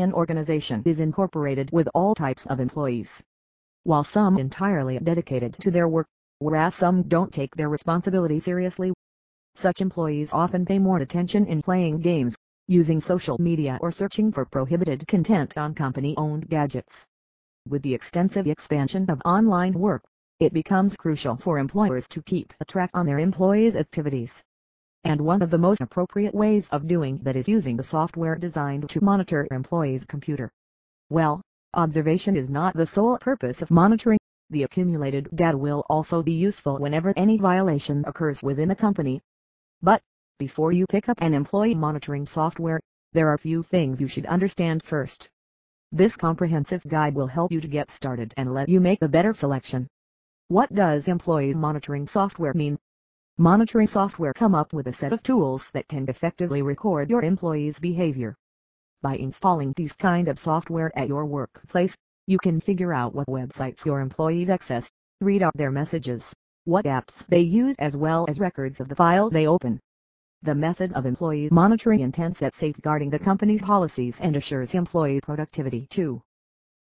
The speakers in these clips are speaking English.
An organization is incorporated with all types of employees. While some entirely dedicated to their work, whereas some don't take their responsibility seriously. Such employees often pay more attention in playing games, using social media or searching for prohibited content on company-owned gadgets. With the extensive expansion of online work, it becomes crucial for employers to keep a track on their employees' activities. And one of the most appropriate ways of doing that is using the software designed to monitor employees' computer. Well, observation is not the sole purpose of monitoring. The accumulated data will also be useful whenever any violation occurs within a company. But, before you pick up an employee monitoring software, there are few things you should understand first. This comprehensive guide will help you to get started and let you make a better selection. What does employee monitoring software mean? Monitoring software come up with a set of tools that can effectively record your employees' behavior. By installing these kind of software at your workplace, you can figure out what websites your employees access, read out their messages, what apps they use as well as records of the file they open. The method of employee monitoring intends at safeguarding the company's policies and assures employee productivity too.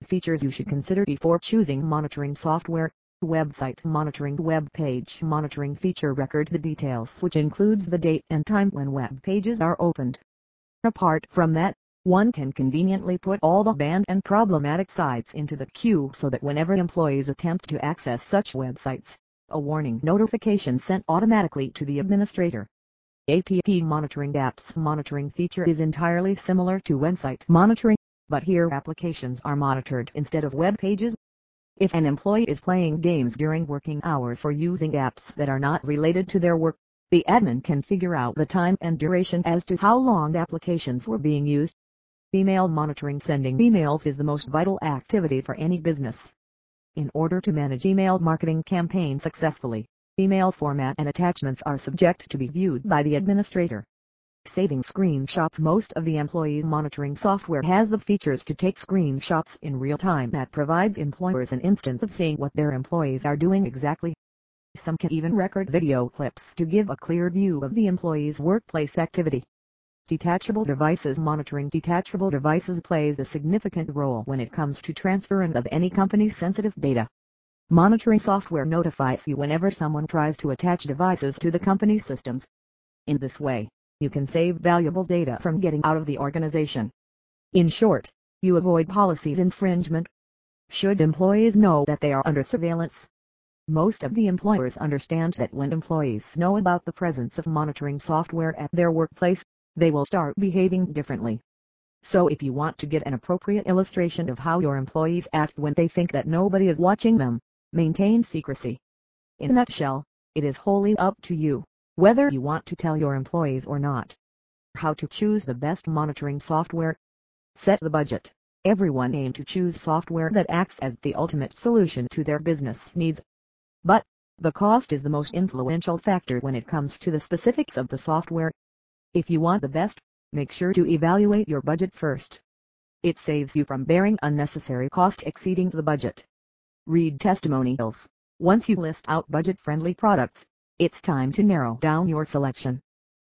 Features you should consider before choosing monitoring software Website monitoring web page monitoring feature record the details which includes the date and time when web pages are opened. Apart from that, one can conveniently put all the banned and problematic sites into the queue so that whenever employees attempt to access such websites, a warning notification sent automatically to the administrator. App monitoring apps monitoring feature is entirely similar to website monitoring, but here applications are monitored instead of web pages. If an employee is playing games during working hours or using apps that are not related to their work, the admin can figure out the time and duration as to how long applications were being used. Email monitoring Sending emails is the most vital activity for any business. In order to manage email marketing campaigns successfully, email format and attachments are subject to be viewed by the administrator saving screenshots. Most of the employee monitoring software has the features to take screenshots in real time that provides employers an instance of seeing what their employees are doing exactly. Some can even record video clips to give a clear view of the employee's workplace activity. Detachable devices monitoring detachable devices plays a significant role when it comes to transferring of any company's sensitive data. Monitoring software notifies you whenever someone tries to attach devices to the company's systems. In this way, you can save valuable data from getting out of the organization. In short, you avoid policies infringement. Should employees know that they are under surveillance? Most of the employers understand that when employees know about the presence of monitoring software at their workplace, they will start behaving differently. So if you want to get an appropriate illustration of how your employees act when they think that nobody is watching them, maintain secrecy. In a nutshell, it is wholly up to you whether you want to tell your employees or not. How to choose the best monitoring software. Set the budget. Everyone aim to choose software that acts as the ultimate solution to their business needs. But, the cost is the most influential factor when it comes to the specifics of the software. If you want the best, make sure to evaluate your budget first. It saves you from bearing unnecessary cost exceeding the budget. Read testimonials. Once you list out budget-friendly products, it's time to narrow down your selection.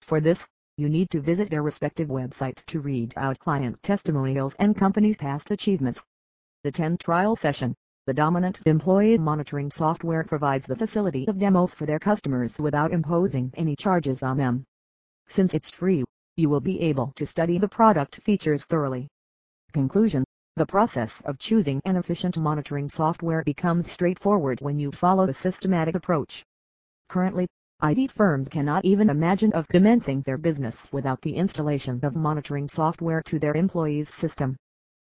For this, you need to visit their respective website to read out client testimonials and company's past achievements. The 10 trial session, the dominant employee monitoring software provides the facility of demos for their customers without imposing any charges on them. Since it's free, you will be able to study the product features thoroughly. Conclusion The process of choosing an efficient monitoring software becomes straightforward when you follow a systematic approach. Currently, IT firms cannot even imagine of commencing their business without the installation of monitoring software to their employees' system.